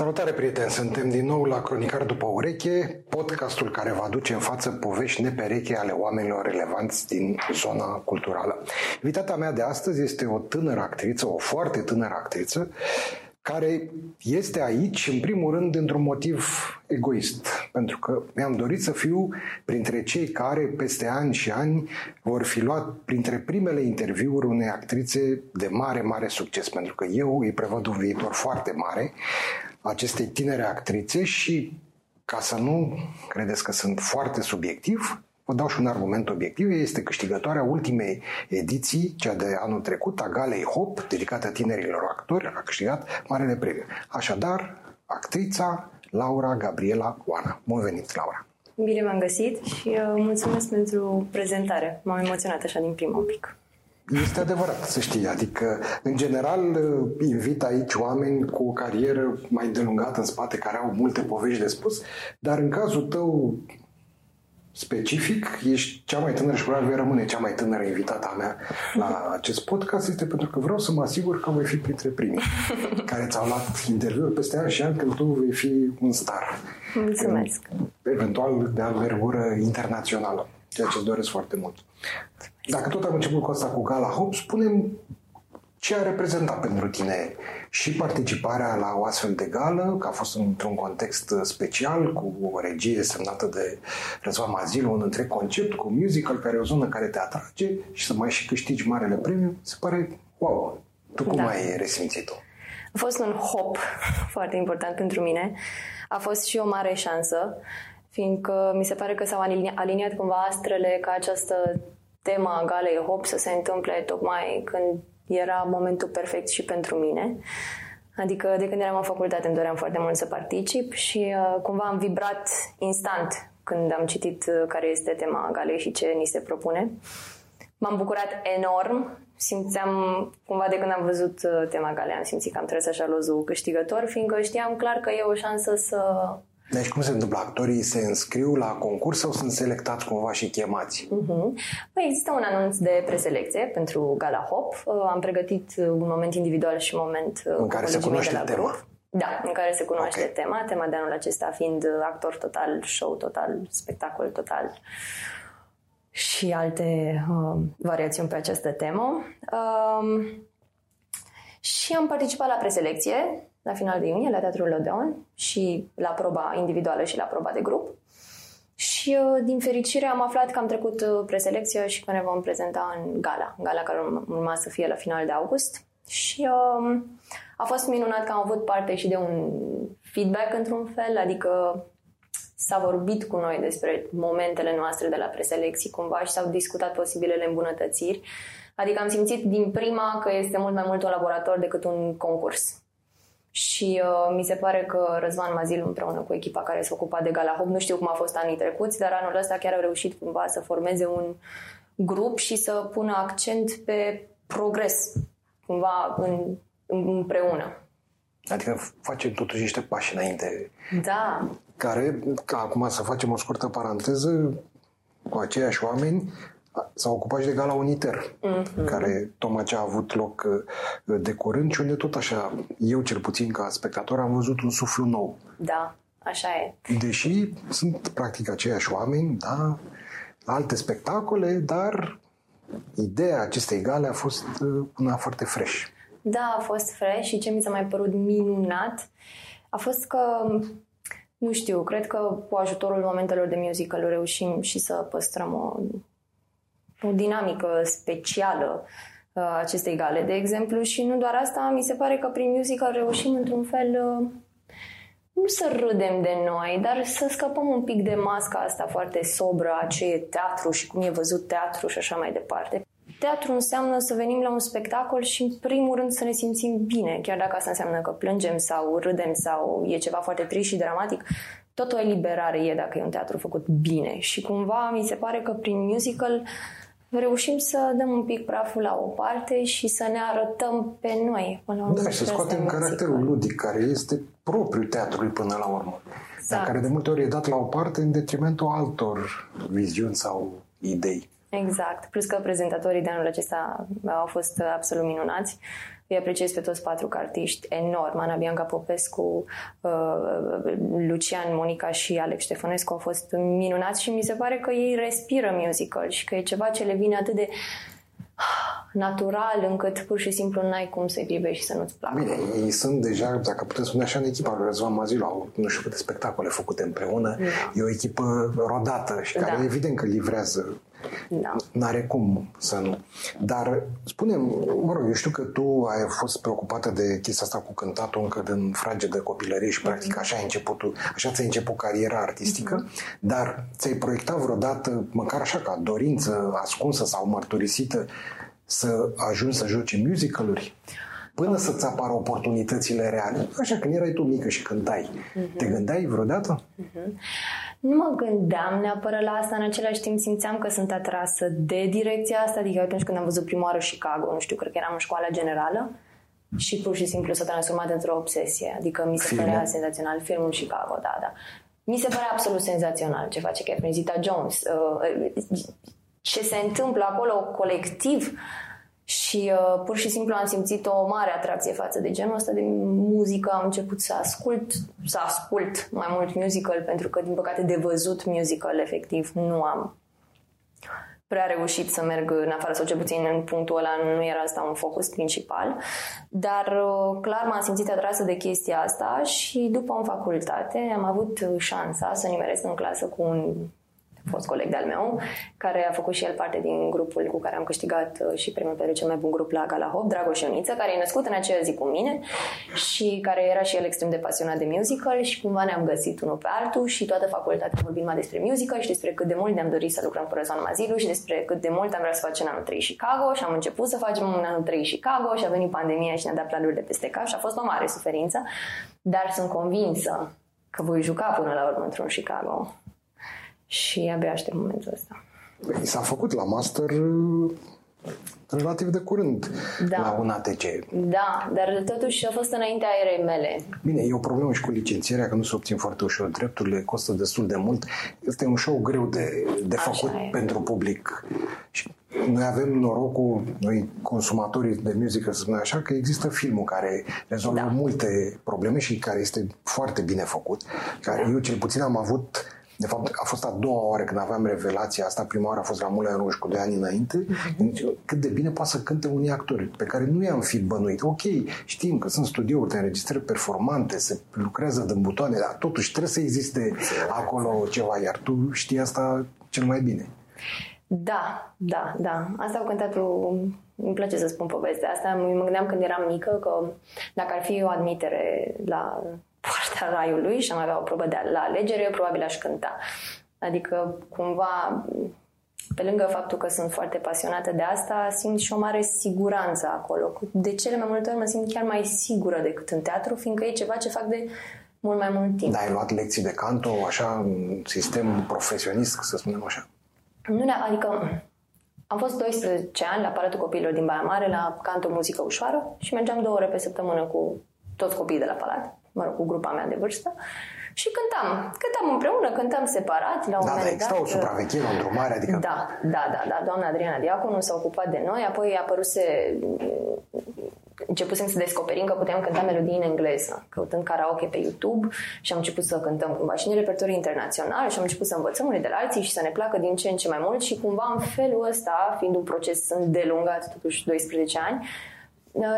Salutare prieteni, suntem din nou la Cronicar după ureche, podcastul care va aduce în față povești nepereche ale oamenilor relevanți din zona culturală. Invitata mea de astăzi este o tânără actriță, o foarte tânără actriță, care este aici, în primul rând, dintr-un motiv egoist. Pentru că mi-am dorit să fiu printre cei care, peste ani și ani, vor fi luat printre primele interviuri unei actrițe de mare, mare succes. Pentru că eu îi prevăd un viitor foarte mare acestei tinere actrițe și, ca să nu credeți că sunt foarte subiectiv, Vă dau și un argument obiectiv. Este câștigătoarea ultimei ediții, cea de anul trecut, a Galei Hop, dedicată tinerilor actori, a câștigat Marele Premiu. Așadar, actrița Laura Gabriela Oana. Bun venit, Laura! Bine v-am găsit și uh, mulțumesc pentru prezentare. M-am emoționat așa din prima un pic. Este adevărat, să știi. Adică, în general, uh, invit aici oameni cu o carieră mai delungată în spate, care au multe povești de spus, dar în cazul tău specific, ești cea mai tânără și probabil vei rămâne cea mai tânără invitată a mea la acest podcast, este pentru că vreau să mă asigur că voi fi printre primii care ți-au luat interviuri peste ani și ani când tu vei fi un star. Mulțumesc. Eventual de alvergură internațională, ceea ce îți doresc foarte mult. Dacă tot am început cu asta cu Gala Hope, spunem ce a reprezentat pentru tine și participarea la o astfel de gală, că a fost într-un context special, cu o regie semnată de Răzvan Mazilu, un întreg concept, cu musical, care e o zonă care te atrage și să mai și câștigi marele premiu, se pare wow. Tu cum da. ai resimțit-o? A fost un hop foarte important pentru mine. A fost și o mare șansă, fiindcă mi se pare că s-au aliniat cumva astrele ca această tema galei hop să se întâmple tocmai când era momentul perfect și pentru mine. Adică de când eram în facultate îmi doream foarte mult să particip și uh, cumva am vibrat instant când am citit uh, care este tema galei și ce ni se propune. M-am bucurat enorm, simțeam cumva de când am văzut uh, tema galei, am simțit că am trebuit să-și alozul câștigător, fiindcă știam clar că e o șansă să deci cum se întâmplă? Actorii se înscriu la concurs sau sunt selectați cumva și chemați? Uh-huh. Păi există un anunț de preselecție pentru Gala Hop. Uh, am pregătit un moment individual și un moment uh, în care se cunoaște la tema. Grup. Da, în care se cunoaște okay. tema. Tema de anul acesta fiind uh, actor total, show total, spectacol total și alte uh, variațiuni pe această temă. Um, și am participat la preselecție la final de iunie la Teatrul Odeon și la proba individuală și la proba de grup. Și uh, din fericire am aflat că am trecut uh, preselecția și că ne vom prezenta în gala, gala care urma să fie la final de august. Și uh, a fost minunat că am avut parte și de un feedback într-un fel, adică s-a vorbit cu noi despre momentele noastre de la preselecții cumva și s-au discutat posibilele îmbunătățiri. Adică am simțit din prima că este mult mai mult un laborator decât un concurs. Și uh, mi se pare că Răzvan Mazil împreună cu echipa care se ocupa de Gala Hop, nu știu cum a fost anii trecuți, dar anul ăsta chiar au reușit cumva să formeze un grup și să pună accent pe progres, cumva în, împreună. Adică facem totuși niște pași înainte. Da. Care, ca acum să facem o scurtă paranteză, cu aceiași oameni, s-a ocupat și de Gala Uniter, mm-hmm. care tocmai ce a avut loc uh, de curând și unde tot așa, eu cel puțin ca spectator am văzut un suflu nou. Da, așa e. Deși sunt practic aceiași oameni, da, alte spectacole, dar ideea acestei gale a fost uh, una foarte fresh. Da, a fost fresh și ce mi s-a mai părut minunat a fost că nu știu, cred că cu ajutorul momentelor de musical reușim și să păstrăm o o dinamică specială uh, acestei gale, de exemplu, și nu doar asta, mi se pare că prin musical reușim într-un fel uh, nu să râdem de noi, dar să scăpăm un pic de masca asta foarte sobră a ce e teatru și cum e văzut teatru și așa mai departe. Teatru înseamnă să venim la un spectacol și în primul rând să ne simțim bine, chiar dacă asta înseamnă că plângem sau râdem sau e ceva foarte trist și dramatic, tot o eliberare e dacă e un teatru făcut bine și cumva mi se pare că prin musical uh, reușim să dăm un pic praful la o parte și să ne arătăm pe noi. Până da, și să scoatem caracterul ludic, care este propriul teatrului până la urmă, exact. dar care de multe ori e dat la o parte în detrimentul altor viziuni sau idei. Exact. Plus că prezentatorii de anul acesta au fost absolut minunați. Îi apreciez pe toți patru cartiști enorm. Ana Bianca Popescu, uh, Lucian, Monica și Alex Ștefănescu au fost minunați și mi se pare că ei respiră musical și că e ceva ce le vine atât de natural încât pur și simplu n-ai cum să-i privești și să nu-ți placă. Bine, ei sunt deja, dacă putem spune așa, în echipa lui Răzvan Mazilu, au nu știu câte spectacole făcute împreună. Da. E o echipă rodată și care da. evident că livrează da. N-are cum să nu. Dar spunem, mă rog, eu știu că tu ai fost preocupată de chestia asta cu cântatul încă din frage de copilărie și practic așa ai început, așa ți-ai început cariera artistică, mm-hmm. dar ți-ai proiectat vreodată, măcar așa ca dorință ascunsă sau mărturisită, să ajungi să joci musicaluri? Până să-ți apară oportunitățile reale. Așa, când erai tu mică și cântai, uh-huh. te gândeai vreodată? Uh-huh. Nu mă gândeam neapărat la asta, în același timp simțeam că sunt atrasă de direcția asta, adică atunci când am văzut prima oară Chicago, nu știu, cred că eram în școala generală, și pur și simplu s-a transformat într-o obsesie. Adică mi se Filmul. părea senzațional filmul Chicago, da, da. Mi se părea absolut senzațional ce face Catherine Zeta-Jones. Uh, ce se întâmplă acolo colectiv și uh, pur și simplu am simțit o mare atracție față de genul ăsta de muzică. Am început să ascult, să ascult mai mult musical, pentru că, din păcate, de văzut musical, efectiv, nu am prea reușit să merg în afară, sau cel puțin în punctul ăla nu era asta un focus principal. Dar uh, clar m-am simțit atrasă de chestia asta și după în facultate am avut șansa să nimeresc în clasă cu un fost coleg de-al meu, care a făcut și el parte din grupul cu care am câștigat uh, și premiul pentru cel mai bun grup la Gala Hop, Dragoș Ioniță, care e născut în aceea zi cu mine și care era și el extrem de pasionat de musical și cumva ne-am găsit unul pe altul și toată facultatea vorbim mai despre musical și despre cât de mult ne-am dorit să lucrăm cu Răzvan Mazilu și despre cât de mult am vrea să facem în anul 3 Chicago și am început să facem în anul 3 Chicago și a venit pandemia și ne-a dat planurile peste cap și a fost o mare suferință, dar sunt convinsă că voi juca până la urmă într-un Chicago și abia aștept momentul ăsta. Păi, s-a făcut la master uh, relativ de curând da. la un ATC. Da, dar totuși a fost înaintea erei mele. Bine, e o problemă și cu licențierea, că nu se obțin foarte ușor. Drepturile costă destul de mult. Este un show greu de, de făcut e. pentru public. Și noi avem norocul, noi consumatorii de muzică, să spunem așa, că există filmul care rezolvă da. multe probleme și care este foarte bine făcut. Care da. eu cel puțin am avut de fapt, a fost a doua oară când aveam revelația asta. Prima oară a fost la Moulin Rouge cu doi ani înainte. Uh-huh. Cât de bine poate să cânte unii actori pe care nu i-am fi bănuit. Ok, știm că sunt studiouri de înregistrări performante, se lucrează din butoane, dar totuși trebuie să existe acolo ceva, iar tu știi asta cel mai bine. Da, da, da. Asta au cântat îmi place să spun povestea asta. Mă gândeam când eram mică că dacă ar fi o admitere la poarta raiului și am avea o probă de la alegere, eu probabil aș cânta. Adică, cumva, pe lângă faptul că sunt foarte pasionată de asta, simt și o mare siguranță acolo. De cele mai multe ori mă simt chiar mai sigură decât în teatru, fiindcă e ceva ce fac de mult mai mult timp. Da, ai luat lecții de canto, așa, în sistem profesionist, să spunem așa? Nu, adică am fost 12 ani la Palatul Copiilor din Baia Mare, la canto muzică ușoară și mergeam două ore pe săptămână cu toți copiii de la palat mă rog, cu grupa mea de vârstă. Și cântam. Cântam împreună, cântam separat la un da, moment da, exista o supraveghere, o îndrumare, adică... Da, da, da, da. Doamna Adriana Diaconu s-a ocupat de noi, apoi a apăruse începusem să descoperim că puteam cânta melodii în engleză, căutând karaoke pe YouTube și am început să cântăm cumva și în repertoriu internațional și am început să învățăm unii de la alții și să ne placă din ce în ce mai mult și cumva în felul ăsta, fiind un proces îndelungat, totuși 12 ani, Uh,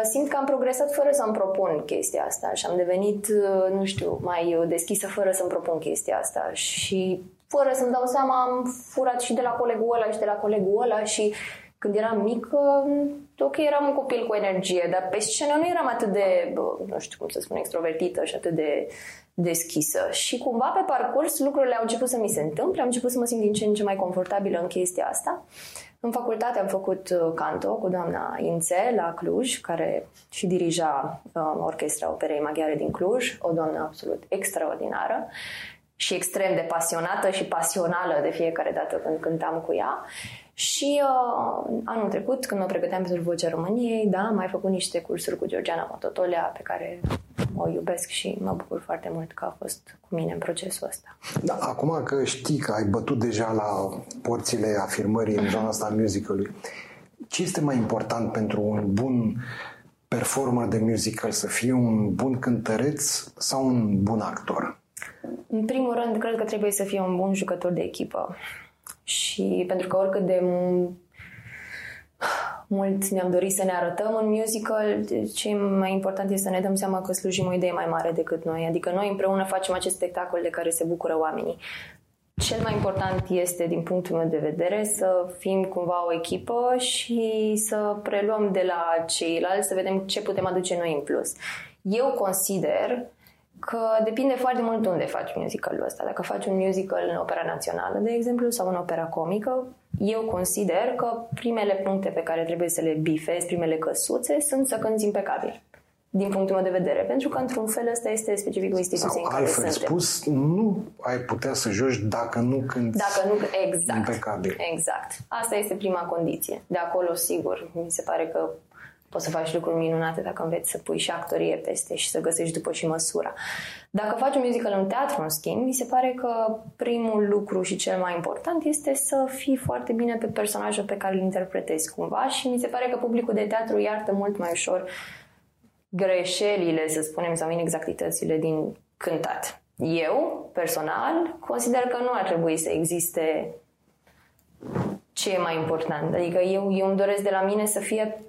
simt că am progresat fără să-mi propun chestia asta și am devenit, uh, nu știu, mai deschisă fără să-mi propun chestia asta și fără să-mi dau seama am furat și de la colegul ăla și de la colegul ăla și când eram mică, ok, eram un copil cu energie, dar pe scenă nu eram atât de, nu știu cum să spun, extrovertită și atât de deschisă. Și cumva pe parcurs lucrurile au început să mi se întâmple, am început să mă simt din ce în ce mai confortabilă în chestia asta. În facultate am făcut uh, canto cu doamna Ințe la Cluj, care și dirija uh, Orchestra Operei Maghiare din Cluj, o doamnă absolut extraordinară și extrem de pasionată și pasională de fiecare dată când cântam cu ea. Și uh, anul trecut, când mă pregăteam pentru Vocea României, da, am mai făcut niște cursuri cu Georgiana Mototolea, pe care o iubesc și mă bucur foarte mult că a fost cu mine în procesul ăsta. Da, acum că știi că ai bătut deja la porțile afirmării în zona asta musicalului, ce este mai important pentru un bun performer de musical, să fie un bun cântăreț sau un bun actor? În primul rând, cred că trebuie să fie un bun jucător de echipă. Și pentru că oricât de mult ne-am dorit să ne arătăm în musical, ce mai important este să ne dăm seama că slujim o idee mai mare decât noi. Adică noi împreună facem acest spectacol de care se bucură oamenii. Cel mai important este, din punctul meu de vedere, să fim cumva o echipă și să preluăm de la ceilalți, să vedem ce putem aduce noi în plus. Eu consider că depinde foarte mult unde faci musicalul ăsta. Dacă faci un musical în opera națională, de exemplu, sau în opera comică, eu consider că primele puncte pe care trebuie să le bifezi, primele căsuțe, sunt să cânti impecabil din punctul meu de vedere, pentru că într-un fel ăsta este specificul instituției Sau în care altfel suntem. spus, nu ai putea să joci dacă nu cânti dacă nu, exact, impecabil. Exact. Asta este prima condiție. De acolo, sigur, mi se pare că poți să faci lucruri minunate dacă înveți să pui și actorie peste și să găsești după și măsura. Dacă faci un musical în teatru, în schimb, mi se pare că primul lucru și cel mai important este să fii foarte bine pe personajul pe care îl interpretezi cumva și mi se pare că publicul de teatru iartă mult mai ușor greșelile, să spunem, sau inexactitățile din cântat. Eu, personal, consider că nu ar trebui să existe ce e mai important. Adică eu, eu îmi doresc de la mine să fie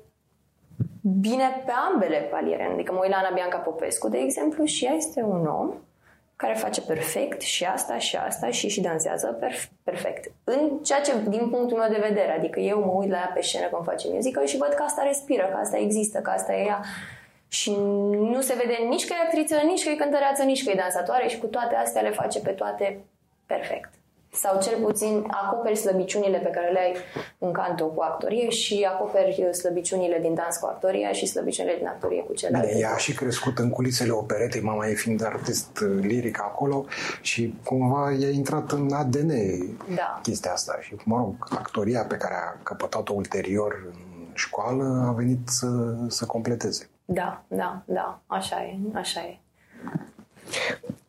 bine pe ambele paliere. Adică mă uit la Ana Bianca Popescu, de exemplu, și ea este un om care face perfect și asta și asta și și dansează perf- perfect. În ceea ce, din punctul meu de vedere, adică eu mă uit la ea pe scenă când face muzică și văd că asta respiră, că asta există, că asta e ea. Și nu se vede nici că e actriță, nici că e cântăreață, nici că e dansatoare și cu toate astea le face pe toate perfect sau cel puțin acoperi slăbiciunile pe care le ai în canto cu actorie și acoperi slăbiciunile din dans cu actoria și slăbiciunile din actorie cu celelalte. Bine, ea a și crescut în culisele operetei, mama e fiind artist liric acolo și cumva i-a intrat în ADN da. chestia asta și, mă rog, actoria pe care a căpătat-o ulterior în școală a venit să, să completeze. Da, da, da, așa e, așa e.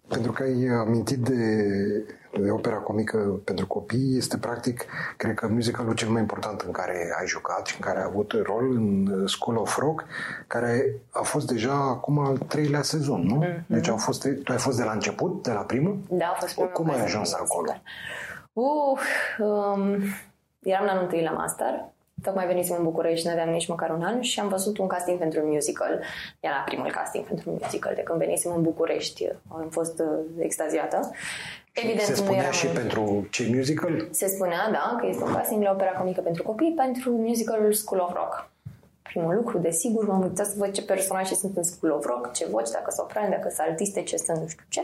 Pentru că ai amintit de de opera comică pentru copii este practic, cred că musicalul cel mai important în care ai jucat și în care ai avut rol în School of Rock, care a fost deja acum al treilea sezon, nu? Mm-hmm. Deci au fost, tu ai fost de la început, de la primul? Da, a fost primul. Cum ai ajuns acolo? Uh, um, eram la anul întâi la master Tocmai venisem în București, nu aveam nici măcar un an și am văzut un casting pentru un musical. Era primul casting pentru un musical de când venisem în București. Am fost uh, extaziată. Evident, se spunea și un... pentru ce musical? Se spunea, da, că este un casting la opera comică pentru copii pentru musicalul School of Rock. Primul lucru, desigur, m-am uitat să văd ce personaje sunt în School of Rock, ce voci, dacă soprani, dacă sunt artiste, ce sunt, nu știu ce.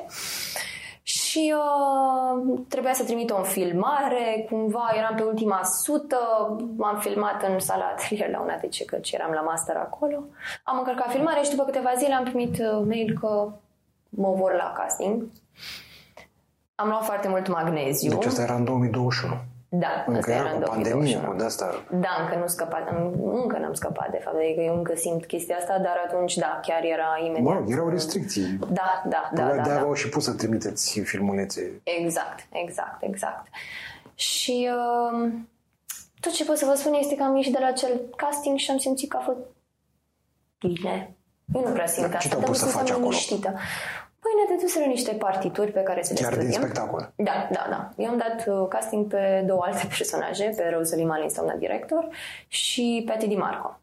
Și uh, trebuia să trimit o filmare, cumva eram pe ultima sută, m-am filmat în sala atelier la un ATC, că eram la master acolo. Am încărcat filmare și după câteva zile am primit uh, mail că mă vor la casting. Am luat foarte mult magneziu. Deci asta era în 2021. Da, încă era cu pandemie, cu de asta. Da, încă nu scăpat, încă n-am scăpat de fapt, adică eu încă simt chestia asta, dar atunci, da, chiar era imediat. Mă rog, erau restricții. Da, da, da. Da, de da, și pus să trimiteți filmulețe. Exact, exact, exact. Și uh, tot ce pot să vă spun este că am ieșit de la acel casting și am simțit că a fost bine. Eu nu prea simt da, asta, dar să faci acolo? Liniștită. Păi ne deduseră niște partituri pe care să le Chiar studiem. din spectacol? Da, da, da. Eu am dat uh, casting pe două alte personaje, pe Rosalie Malin, doamna director, și Patty DiMarco.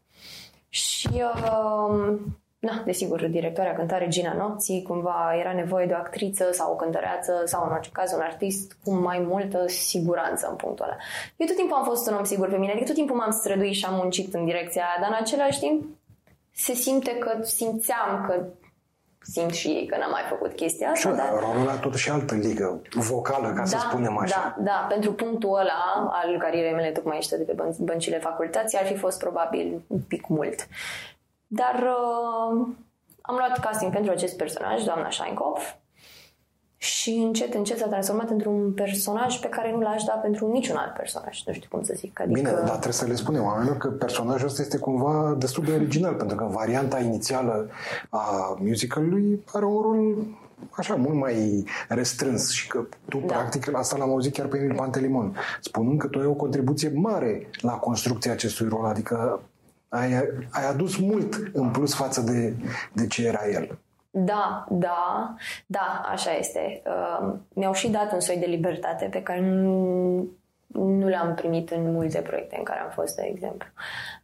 Și, uh, na, desigur, directoarea cântare Gina Nopții, cumva era nevoie de o actriță sau o cântăreață sau, în orice caz, un artist cu mai multă siguranță în punctul ăla. Eu tot timpul am fost un om sigur pe mine, adică tot timpul m-am străduit și am muncit în direcția aia, dar în același timp se simte că simțeam că simt și ei că n-am mai făcut chestia asta. Și dar... rolul ăla totuși altă ligă vocală, ca da, să spunem așa. Da, da, pentru punctul ăla al carierei mele tocmai ăștia de pe băncile facultății ar fi fost probabil un pic mult. Dar uh, am luat casting pentru acest personaj, doamna Shainkopf, și încet, încet s-a transformat într-un personaj pe care nu l-aș da pentru niciun alt personaj. Nu știu cum să zic. Adică... Bine, dar trebuie să le spunem oamenilor că personajul ăsta este cumva destul de original, pentru că varianta inițială a musicalului are un rol așa, mult mai restrâns și că tu, da. practic, asta l-am auzit chiar pe Emil Pantelimon, spunând că tu ai o contribuție mare la construcția acestui rol, adică ai, ai adus mult în plus față de, de ce era el. Da, da, da, așa este. Uh, mi-au și dat un soi de libertate pe care nu, nu l-am primit în multe proiecte în care am fost, de exemplu.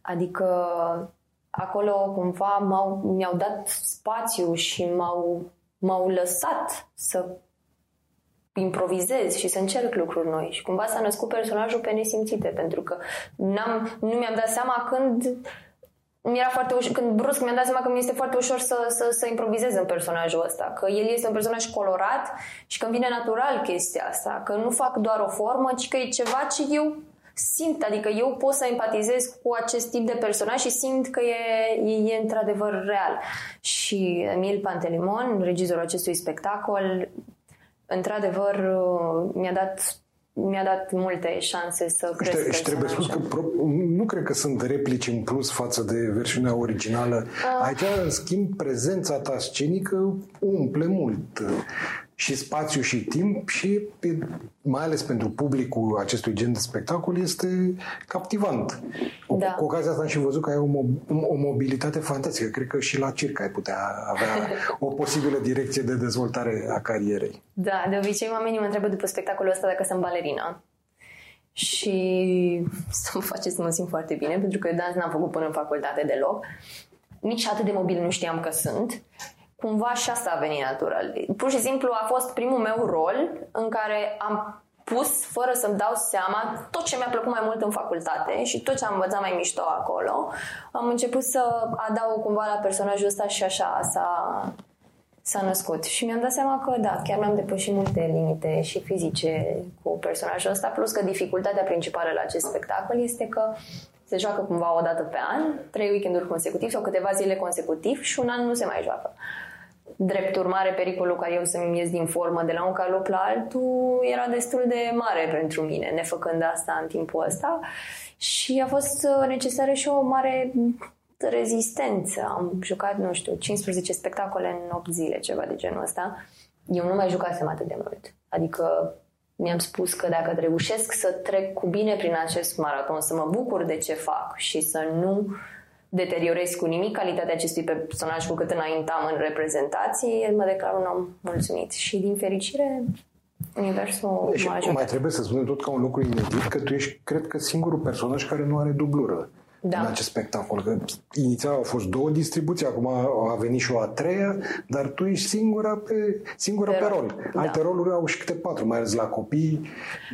Adică acolo cumva m-au, mi-au dat spațiu și m-au, m-au lăsat să improvizez și să încerc lucruri noi. Și cumva s-a născut personajul pe nesimțite, pentru că n-am, nu mi-am dat seama când mi era foarte ușor, când brusc mi-am dat seama că mi este foarte ușor să, să, să improvizez în personajul ăsta, că el este un personaj colorat și că îmi vine natural chestia asta, că nu fac doar o formă, ci că e ceva ce eu simt, adică eu pot să empatizez cu acest tip de personaj și simt că e, e, e într-adevăr real. Și Emil Pantelimon, regizorul acestui spectacol, într-adevăr mi-a dat mi-a dat multe șanse să cresc Și trebuie spus că pro, nu cred că sunt replici în plus față de versiunea originală. Uh. Aici, în schimb, prezența ta scenică umple mult și spațiu și timp și mai ales pentru publicul acestui gen de spectacol este captivant. Da. Cu ocazia asta am și văzut că ai o, o mobilitate fantastică. Cred că și la circ ai putea avea o posibilă direcție de dezvoltare a carierei. Da, de obicei oamenii mă întreabă după spectacolul ăsta dacă sunt balerina. Și să mă face să mă simt foarte bine, pentru că eu dans n-am făcut până în facultate deloc. Nici atât de mobil nu știam că sunt cumva și asta a venit natural. Pur și simplu a fost primul meu rol în care am pus, fără să-mi dau seama, tot ce mi-a plăcut mai mult în facultate și tot ce am învățat mai mișto acolo, am început să adaug cumva la personajul ăsta și așa s-a, s-a născut. Și mi-am dat seama că, da, chiar mi-am depășit multe limite și fizice cu personajul ăsta, plus că dificultatea principală la acest spectacol este că se joacă cumva o dată pe an, trei weekenduri consecutiv sau câteva zile consecutiv și un an nu se mai joacă. Drept urmare, pericolul ca eu să-mi ies din formă de la un calop la altul era destul de mare pentru mine, nefăcând asta în timpul ăsta și a fost necesară și o mare rezistență. Am jucat, nu știu, 15 spectacole în 8 zile, ceva de genul ăsta. Eu nu mai jucasem atât de mult. Adică mi-am spus că dacă reușesc să trec cu bine prin acest maraton, să mă bucur de ce fac și să nu deteriorez cu nimic calitatea acestui personaj cu cât înaintam în reprezentații, mă declar un om mulțumit. Și din fericire, Universul și m-a ajutat. mai trebuie să spunem tot ca un lucru inedit că tu ești, cred că, singurul personaj care nu are dublură da. în acest spectacol. Că inițial au fost două distribuții, acum a venit și o a treia, dar tu ești singura pe, singura pe, pe rol. Da. Alte roluri au și câte patru, mai ales la copii.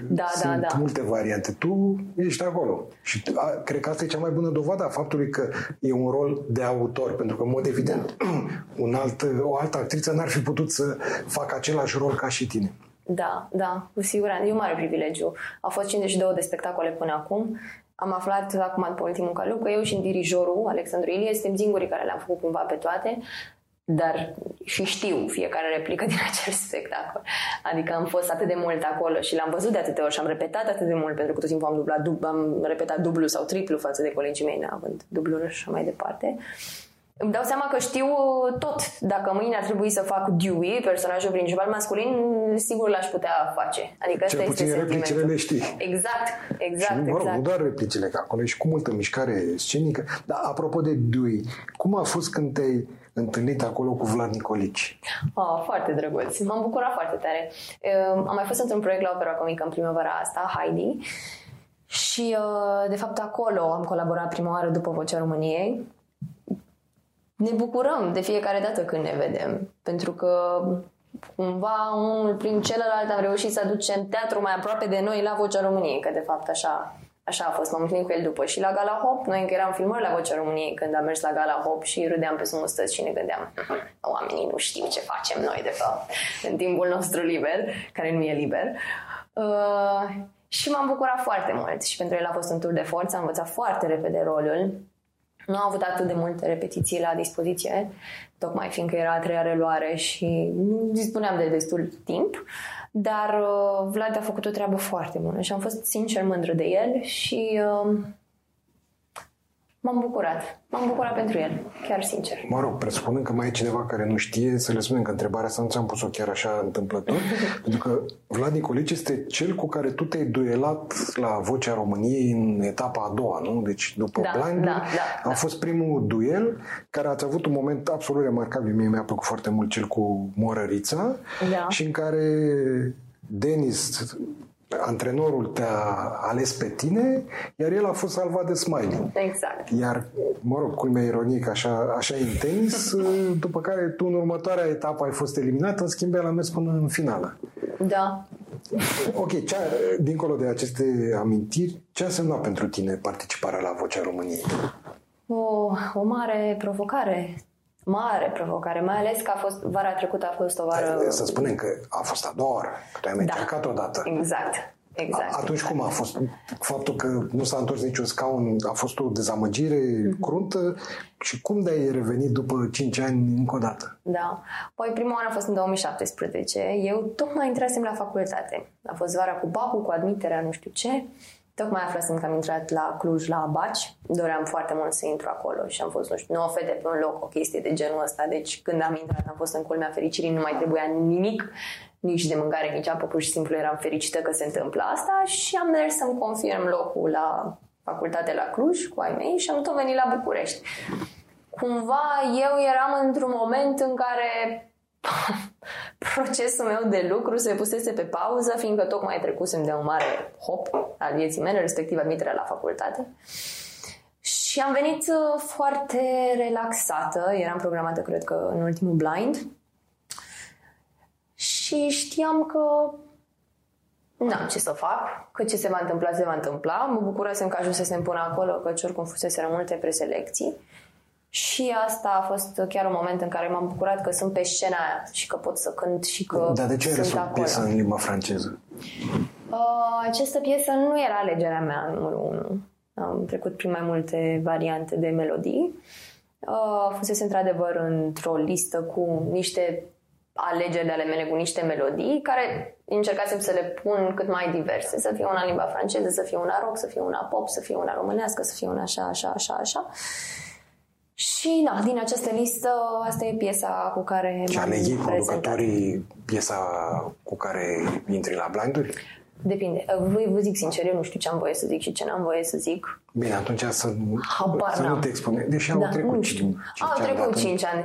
Da, da sunt da, da. multe variante. Tu ești acolo. Și a, cred că asta e cea mai bună dovadă a faptului că e un rol de autor, pentru că, în mod evident, un alt, o altă actriță n-ar fi putut să facă același rol ca și tine. Da, da, cu siguranță. E un mare privilegiu. Au fost 52 de spectacole până acum am aflat acum după ultimul calu că eu și dirijorul, Alexandru Ilie, suntem singurii care le-am făcut cumva pe toate, dar și știu fiecare replică din acel spectacol. Adică am fost atât de mult acolo și l-am văzut de atâtea ori și am repetat atât de mult pentru că tot timpul am, dublat, dub, am repetat dublu sau triplu față de colegii mei neavând dublu și așa mai departe. Uh, îmi dau seama că știu tot. Dacă mâine ar trebui să fac Dewey, personajul principal masculin, sigur l-aș putea face. Adică Cel puțin este replicile le știi. Exact, exact, și, mă rog, exact. Nu doar replicile, că acolo și cu multă mișcare scenică. Dar apropo de Dewey, cum a fost când te-ai întâlnit acolo cu Vlad Nicolici? Oh, foarte drăguț. M-am bucurat foarte tare. Uh, am mai fost într-un proiect la opera comică în primăvara asta, Heidi, și uh, de fapt acolo am colaborat prima oară după Vocea României ne bucurăm de fiecare dată când ne vedem, pentru că cumva unul prin celălalt am reușit să aducem teatru mai aproape de noi la Vocea României, că de fapt așa, așa a fost. M-am întâlnit cu el după și la Gala Hop, noi încă eram filmări la Vocea României când am mers la Gala Hop și râdeam pe sumustăți și ne gândeam oamenii nu știu ce facem noi de fapt în timpul nostru liber, care nu e liber. Uh, și m-am bucurat foarte mult și pentru el a fost un tur de forță, am învățat foarte repede rolul Nu am avut atât de multe repetiții la dispoziție, tocmai fiindcă era a treia reluare și nu dispuneam de destul timp, dar uh, Vlad a făcut o treabă foarte bună și am fost sincer mândră de el și uh, M-am bucurat. M-am bucurat pentru el, chiar sincer. Mă rog, presupunând că mai e cineva care nu știe, să le spunem că întrebarea asta nu ți-am pus-o chiar așa întâmplător, pentru că Vlad Nicolici este cel cu care tu te-ai duelat la Vocea României în etapa a doua, nu? Deci după da, Blind da, da, a da. fost primul duel care ați avut un moment absolut remarcabil. Mie mi-a plăcut foarte mult cel cu Morărița Da. și în care Denis antrenorul te-a ales pe tine, iar el a fost salvat de Smiley. Exact. Iar, mă rog, culmea ironic, așa, așa e în tenis, după care tu în următoarea etapă ai fost eliminat, în schimb el a mers până în finală. Da. Ok, ce a, dincolo de aceste amintiri, ce a însemnat pentru tine participarea la Vocea României? O, o mare provocare. Mare provocare, mai ales că a fost vara trecută a fost o vară... Să spunem că a fost a doua oară, că tu ai mai Da. încercat odată. Exact. Exact. Atunci cum a fost? Faptul că nu s-a întors niciun scaun a fost o dezamăgire Mhm. cruntă și cum de-ai revenit după 5 ani încă o dată? Da. Păi prima oară a fost în 2017. Eu tocmai intrasem la facultate. A fost vara cu bacul, cu admiterea, nu știu ce. Tocmai aflasem că am intrat la Cluj, la Abaci. Doream foarte mult să intru acolo și am fost, nu știu, 9 fete pe un loc, o chestie de genul ăsta. Deci când am intrat am fost în culmea fericirii, nu mai trebuia nimic, nici de mâncare, nici apă, pur și simplu eram fericită că se întâmplă asta și am mers să-mi confirm locul la facultate la Cluj cu ai mei și am tot venit la București. Cumva eu eram într-un moment în care procesul meu de lucru se pusese pe pauză, fiindcă tocmai trecusem de un mare hop al vieții mele, respectiv admiterea la facultate. Și am venit uh, foarte relaxată, eram programată, cred că, în ultimul blind. Și știam că n-am ce să fac, că ce se va întâmpla, se va întâmpla. Mă bucurasem că ajunsesem până acolo, că oricum fuseseră multe preselecții. Și asta a fost chiar un moment în care m-am bucurat că sunt pe scena aia și că pot să cânt și că Dar de ce ai sunt ales o acolo. piesă în limba franceză? Uh, această piesă nu era alegerea mea numărul 1. Am trecut prin mai multe variante de melodii. Uh, fusese într-adevăr într-o listă cu niște alegeri de ale mele cu niște melodii care încercasem să le pun cât mai diverse. Să fie una în limba franceză, să fie una rock, să fie una pop, să fie una românească, să fie una așa, așa, așa, așa. Și da, din această listă, asta e piesa cu care Și m-am aleg ei prezentat. producătorii piesa cu care intri la blinduri? Depinde. Vă, vă zic sincer, eu nu știu ce am voie să zic și ce n-am voie să zic. Bine, atunci să, Habar să nu n-am. te expune. Deși au Da, trecut nu știu. 5, Au ani. trecut dacă- 5 ani.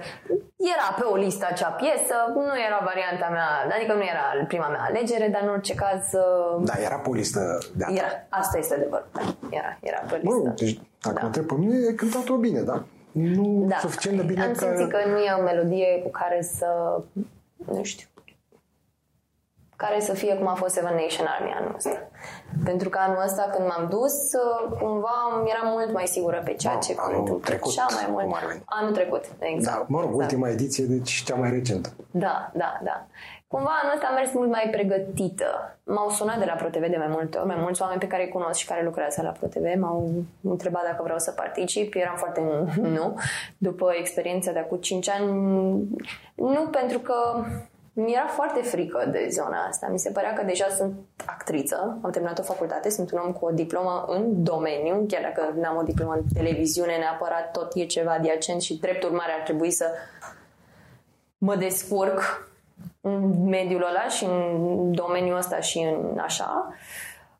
Era pe o listă acea piesă, nu era varianta mea, adică nu era prima mea alegere, dar în orice caz uh, Da, era pe o listă de a ta. era. Asta este adevărul. Da, era, era pe Mă listă. rog, deci dacă Da. mă întreb pe mine, ai cântat-o bine, da? Nu da. suficient de bine Am ca... simțit că nu e o melodie cu care să, nu știu, care să fie cum a fost Seven Nation Army anul ăsta. Pentru că anul ăsta când m-am dus, uh, cumva eram mult mai sigură pe ceea Da, ce anul cânt. trecut, Cea mai mult. cum ar veni. Anul trecut, exact. Da, mă rog, exact. ultima ediție, deci cea mai recentă. Da, da, da. Cumva anul ăsta am mers mult mai pregătită. M-au sunat de la ProTV de mai multe ori, mai mulți oameni pe care îi cunosc și care lucrează la ProTV m-au întrebat dacă vreau să particip. Eram foarte nu. După experiența de acum 5 ani, nu pentru că mi era foarte frică de zona asta. Mi se părea că deja sunt actriță, am terminat o facultate, sunt un om cu o diplomă în domeniu, chiar dacă n-am o diplomă în televiziune neapărat, tot e ceva adiacent și drept urmare ar trebui să mă descurc în mediul ăla și în domeniul ăsta și în așa.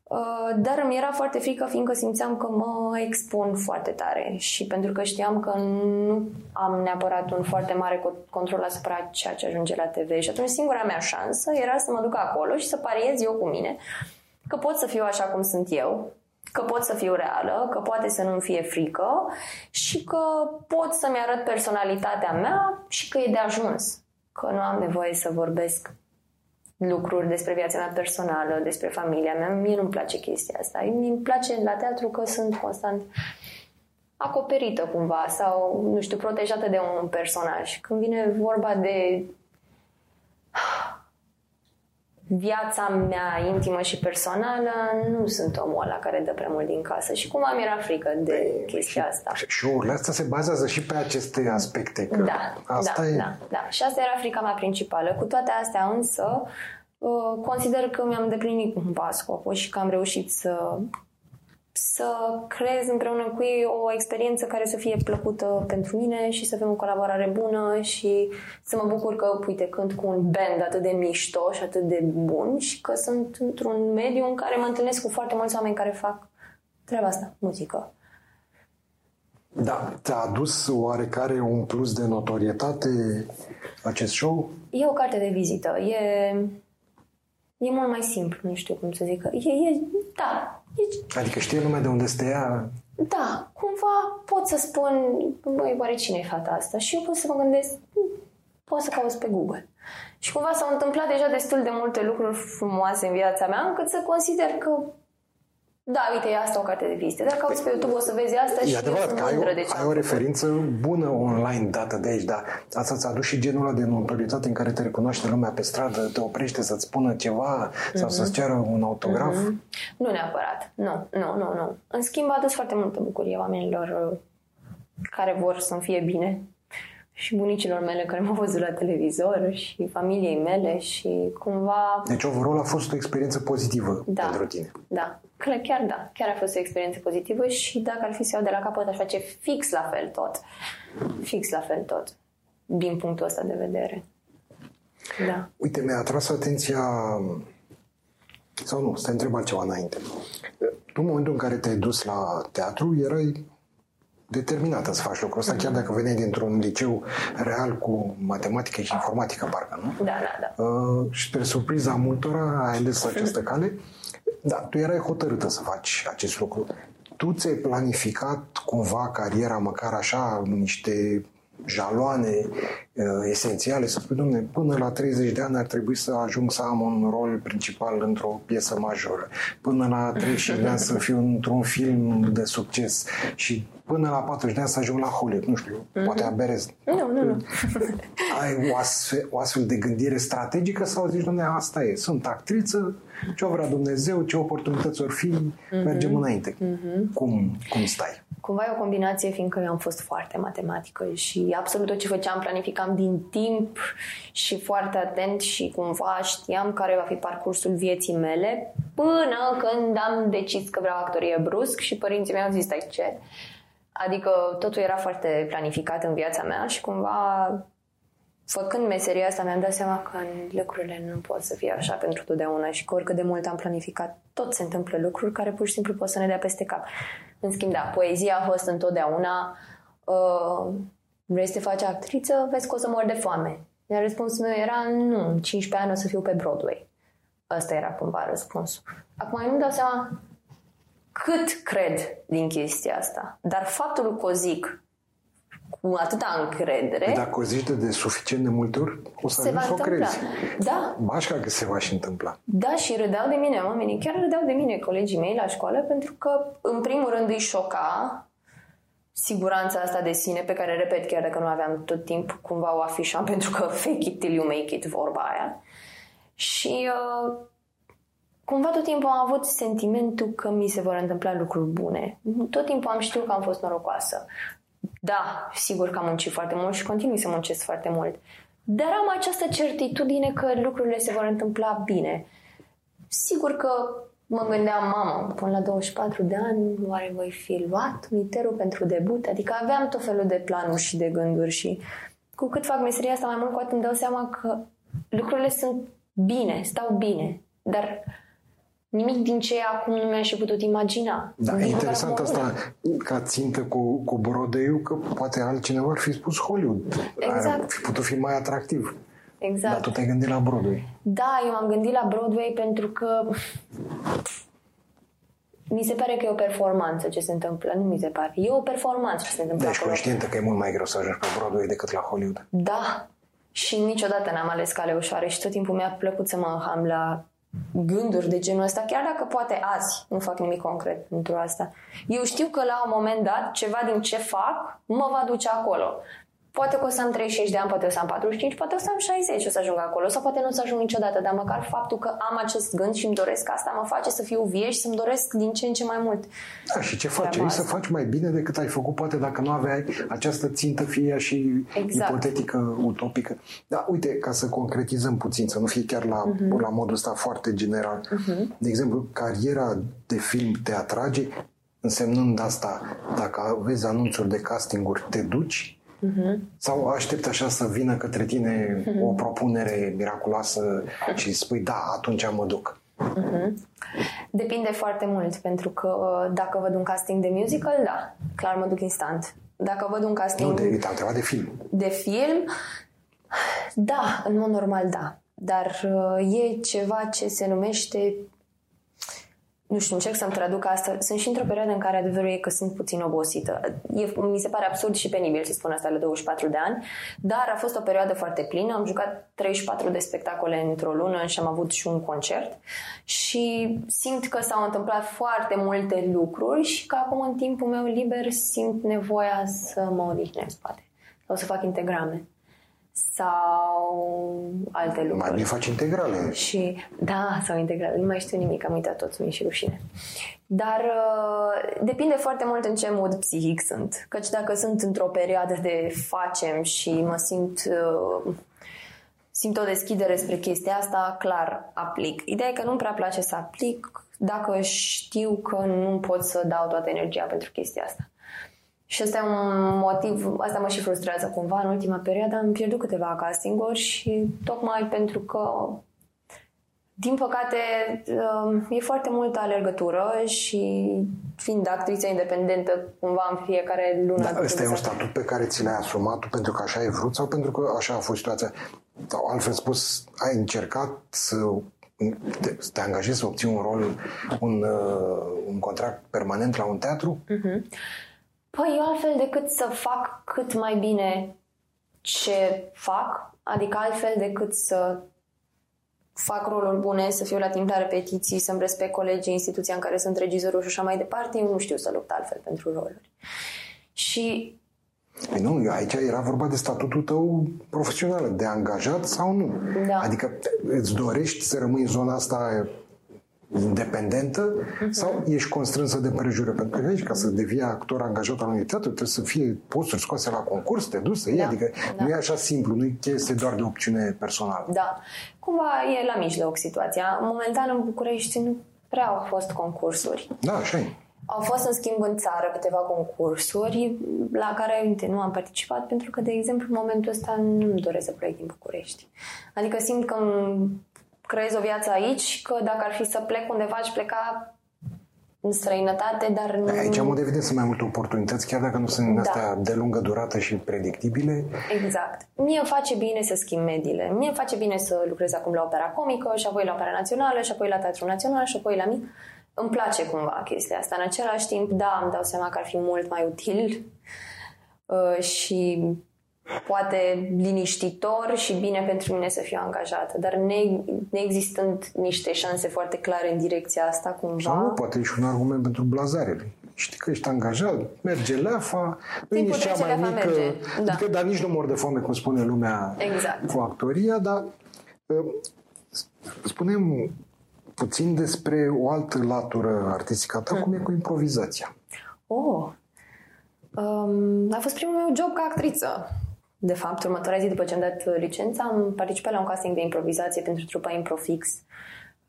Uh, Dar mi era foarte frică fiindcă simțeam că mă expun foarte tare. Și pentru că știam că nu am neapărat un foarte mare co- control asupra ceea ce ajunge la TV și atunci singura mea șansă era să mă duc acolo și să pariez eu cu mine că pot să fiu așa cum sunt eu, că pot să fiu reală, că poate să nu-mi fie frică și că pot să-mi arăt personalitatea mea și că e de ajuns, că nu am nevoie să vorbesc lucruri despre viața mea personală, despre familia mea. Mie nu-mi place chestia asta. Mie îmi place la teatru că sunt constant acoperită cumva sau, nu știu, protejată de un personaj. Când vine vorba de viața mea intimă și personală, nu sunt omul ăla care dă prea mult din casă și cumva mi-era frică de Ei, chestia și, asta. Și show astea se bazează și pe aceste aspecte. Că da, asta da, e... da, da. Și asta era frica mea principală. Cu toate astea însă, uh, consider că mi-am deplinit cumva scopul și că am reușit să să creez împreună cu ei o experiență care să fie plăcută pentru mine și să avem o colaborare bună și să mă bucur că, uite, cânt cu un band atât de mișto și atât de bun și că sunt într-un mediu în care mă întâlnesc cu foarte mulți oameni care fac treaba asta, muzică. Da, ți-a adus oarecare un plus de notorietate acest show? E o carte de vizită. E, e mult mai simplu, nu știu cum să zic. E, e, da, deci, adică știe lumea de unde stă ea? Da, cumva pot să spun, băi, oare cine e fata asta? Și eu pot să mă gândesc, hmm, pot să caut pe Google. Și cumva s-au întâmplat deja destul de multe lucruri frumoase în viața mea, încât să consider că da, uite, e asta o carte de vizite. Dacă cauți pe YouTube o să vezi asta e și adevărat că ai, o, de ai o referință bună online dată de aici, dar asta ți-a adus și genul ăla de notorietate în care te recunoaște lumea pe stradă, te oprește să-ți spună ceva mm-hmm. sau să-ți ceară un autograf? Mm-hmm. Nu neapărat. Nu, nu, nu, nu. În schimb, a adus foarte multă bucurie oamenilor uh, care vor să-mi fie bine și bunicilor mele care m-au văzut la televizor și familiei mele și cumva... Deci overall a fost o experiență pozitivă da, pentru tine. Da, chiar da, chiar a fost o experiență pozitivă și dacă ar fi să iau de la capăt, aș face fix la fel tot. Fix la fel tot, din punctul ăsta de vedere. Da. Uite, mi-a atras atenția sau nu, să te întreb altceva înainte. Tu, în momentul în care te-ai dus la teatru, erai determinată să faci lucrul ăsta, chiar dacă veneai dintr-un liceu real cu matematică și informatică, parcă, nu? Da, da, da. Uh, și spre surpriza multora ai ales această cale. Da, tu erai hotărâtă să faci acest lucru. Tu ți-ai planificat cumva cariera, măcar așa, niște jaloane uh, esențiale, să spui, domne, până la 30 de ani ar trebui să ajung să am un rol principal într-o piesă majoră, până la 30 de ani să fiu într-un film de succes și până la 40 de ani să ajung la Hollywood, nu știu, mm-hmm. poate aberez. Nu, nu, nu. Ai o astfel, o astfel de gândire strategică sau zici, domne, asta e, sunt actriță, ce-o vrea Dumnezeu, ce oportunități ori fi, mm-hmm. mergem înainte. Mm-hmm. Cum, cum stai? Cumva e o combinație, fiindcă eu am fost foarte matematică și absolut tot ce făceam planificam din timp și foarte atent și cumva știam care va fi parcursul vieții mele până când am decis că vreau actorie brusc și părinții mei au zis, stai ce? Adică totul era foarte planificat în viața mea și cumva făcând meseria asta mi-am dat seama că lucrurile nu pot să fie așa pentru totdeauna și că oricât de mult am planificat, tot se întâmplă lucruri care pur și simplu pot să ne dea peste cap. În schimb, da, poezia a fost întotdeauna uh, vrei să te faci actriță, vezi că o să mor de foame. Iar răspunsul meu era nu, 15 ani o să fiu pe Broadway. Asta era cumva răspunsul. Acum eu nu dau seama cât cred din chestia asta. Dar faptul că o zic cu atâta încredere... Păi dacă o zici de, de suficient de multe ori, o să ajungi să o crezi. Da. Bașca că se va și întâmpla. Da, și râdeau de mine oamenii. Chiar râdeau de mine colegii mei la școală pentru că, în primul rând, îi șoca siguranța asta de sine pe care, repet, chiar dacă nu aveam tot timp, cumva o afișam pentru că fake it till you make it, vorba aia. Și uh, cumva tot timpul am avut sentimentul că mi se vor întâmpla lucruri bune. Tot timpul am știut că am fost norocoasă. Da, sigur că am muncit foarte mult și continui să muncesc foarte mult. Dar am această certitudine că lucrurile se vor întâmpla bine. Sigur că mă gândeam, mamă, până la 24 de ani, oare voi fi luat uniterul pentru debut? Adică aveam tot felul de planuri și de gânduri și cu cât fac meseria asta mai mult, cu atât îmi dau seama că lucrurile sunt bine, stau bine. Dar nimic din ce acum nu mi-aș fi putut imagina. Da, e interesant asta ca țintă cu, cu broadway că poate altcineva ar fi spus Hollywood. Exact. Ar fi putut fi mai atractiv. Exact. Dar tu te-ai gândit la Broadway. Da, eu m-am gândit la Broadway pentru că mi se pare că e o performanță ce se întâmplă. Nu mi se pare. E o performanță ce se întâmplă Deci conștientă că e mult mai greu să ajungi pe Broadway decât la Hollywood. Da. Și niciodată n-am ales cale ușoare și tot timpul mi-a plăcut să mă ham la gânduri de genul ăsta, chiar dacă poate azi nu fac nimic concret pentru asta. Eu știu că la un moment dat ceva din ce fac mă va duce acolo. Poate că o să am 36 de ani, poate o să am 45, poate o să am 60 o să ajung acolo sau poate nu o să ajung niciodată, dar măcar faptul că am acest gând și îmi doresc asta mă face să fiu vie și să-mi doresc din ce în ce mai mult. Da, și ce faci? Ai să faci mai bine decât ai făcut, poate dacă nu aveai această țintă fie și exact. ipotetică, utopică. Da, uite, ca să concretizăm puțin, să nu fie chiar la, uh-huh. la modul ăsta foarte general. Uh-huh. De exemplu, cariera de film te atrage, însemnând asta, dacă vezi anunțuri de castinguri, te duci Uh-huh. Sau aștept așa să vină către tine uh-huh. o propunere miraculoasă și spui da, atunci mă duc. Uh-huh. Depinde foarte mult, pentru că uh, dacă văd un casting de musical, da, clar mă duc instant. Dacă văd un casting... Nu, de, te-am întrebat de film. De film, da, în mod normal da. Dar uh, e ceva ce se numește nu știu, încerc să-mi traduc asta. Sunt și într-o perioadă în care adevărul e că sunt puțin obosită. E, mi se pare absurd și penibil să spun asta la 24 de ani, dar a fost o perioadă foarte plină. Am jucat 34 de spectacole într-o lună și am avut și un concert și simt că s-au întâmplat foarte multe lucruri și că acum în timpul meu liber simt nevoia să mă odihnesc, poate. Sau să fac integrame sau alte lucruri. Mai bine faci integrale. Și, da, sau integrale. Nu mai știu nimic, am uitat tot, mi și rușine. Dar uh, depinde foarte mult în ce mod psihic sunt. Căci dacă sunt într-o perioadă de facem și mă simt uh, simt o deschidere spre chestia asta, clar aplic. Ideea e că nu-mi prea place să aplic dacă știu că nu pot să dau toată energia pentru chestia asta. Și ăsta e un motiv, asta mă și frustrează cumva. În ultima perioadă am pierdut câteva castinguri și tocmai pentru că din păcate, um, e foarte multă alergătură și fiind actriță independentă cumva în fiecare lună. Da, ăsta e un statut pe care ți l-ai asumat tu pentru că așa ai vrut sau pentru că așa a fost situația? Sau altfel spus, ai încercat să te, să te angajezi să obții un rol, un, uh, un contract permanent la un teatru? Uh-huh. Păi eu altfel decât să fac cât mai bine ce fac, adică altfel decât să fac roluri bune, să fiu la timp la repetiții, să-mi respect colegii, instituția în care sunt regizorul și așa mai departe, eu nu știu să lupt altfel pentru roluri. Și Păi nu, aici era vorba de statutul tău profesional, de angajat sau nu. Da. Adică îți dorești să rămâi în zona asta independentă uh-huh. sau ești constrânsă de prejură? Pentru că aici, ca să devii actor angajat al unui teatru, trebuie să fie posturi scoase la concurs, te duci să iei, da. adică da. nu e așa simplu, nu este doar de opțiune personală. Da. Cumva e la mijloc situația. Momentan în București nu prea au fost concursuri. Da, așa e. Au fost, în schimb, în țară câteva concursuri la care, uite, nu am participat pentru că, de exemplu, în momentul ăsta nu-mi doresc să plec din București. Adică simt că creez o viață aici, că dacă ar fi să plec undeva, aș pleca în străinătate, dar nu... Aici, am evident, sunt mai multe oportunități, chiar dacă nu sunt da. astea de lungă durată și predictibile. Exact. Mie îmi face bine să schimb mediile. Mie îmi face bine să lucrez acum la opera comică și apoi la opera națională și apoi la teatru național și apoi la mine. Îmi place cumva chestia asta. În același timp, da, îmi dau seama că ar fi mult mai util uh, și poate liniștitor și bine pentru mine să fiu angajată, dar ne, neexistând niște șanse foarte clare în direcția asta cumva... Sau nu, poate e și un argument pentru blazare. Știi că ești angajat, merge leafa, nu e nici cea mai mică, merge. Da. adică, dar nici nu mor de foame, cum spune lumea exact. cu actoria, dar uh, spunem puțin despre o altă latură artistică a ta, hmm. cum e cu improvizația. Oh, um, a fost primul meu job ca actriță. De fapt, următoarea zi după ce am dat licența, am participat la un casting de improvizație pentru trupa Improfix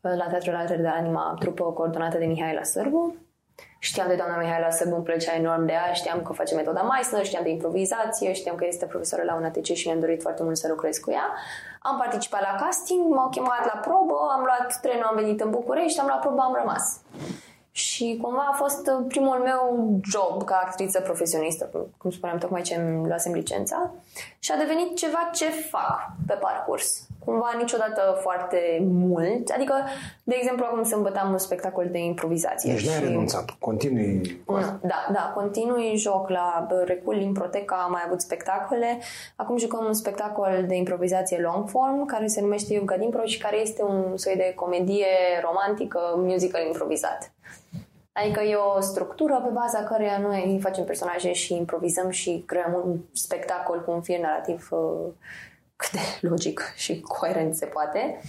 uh, la Teatrul Alter de Anima, trupă coordonată de Mihaela Sârbu. Știam de doamna Mihaela Sârbu, îmi plăcea enorm de ea, știam că face metoda Meissner, știam de improvizație, știam că este profesoră la UNATC și mi-am dorit foarte mult să lucrez cu ea. Am participat la casting, m-au chemat la probă, am luat trenul, am venit în București, am luat probă, am rămas. Și cumva a fost uh, primul meu job ca actriță profesionistă, cum spuneam tocmai ce îmi luasem licența, și a devenit ceva ce fac pe parcurs. Cumva niciodată foarte mult. Adică, de exemplu, acum sâmbătă am un spectacol de improvizație. Deci și... n-ai renunțat, continui cu asta. Da, da, continui joc la Recul Improteca, am mai avut spectacole. Acum jucăm un spectacol de improvizație long form, care se numește Yoga Impro și care este un soi de comedie romantică, musical improvizat. Adică e o structură pe baza căreia noi facem personaje și improvizăm și creăm un spectacol cu un fir narrativ uh, cât de logic și coerent se poate.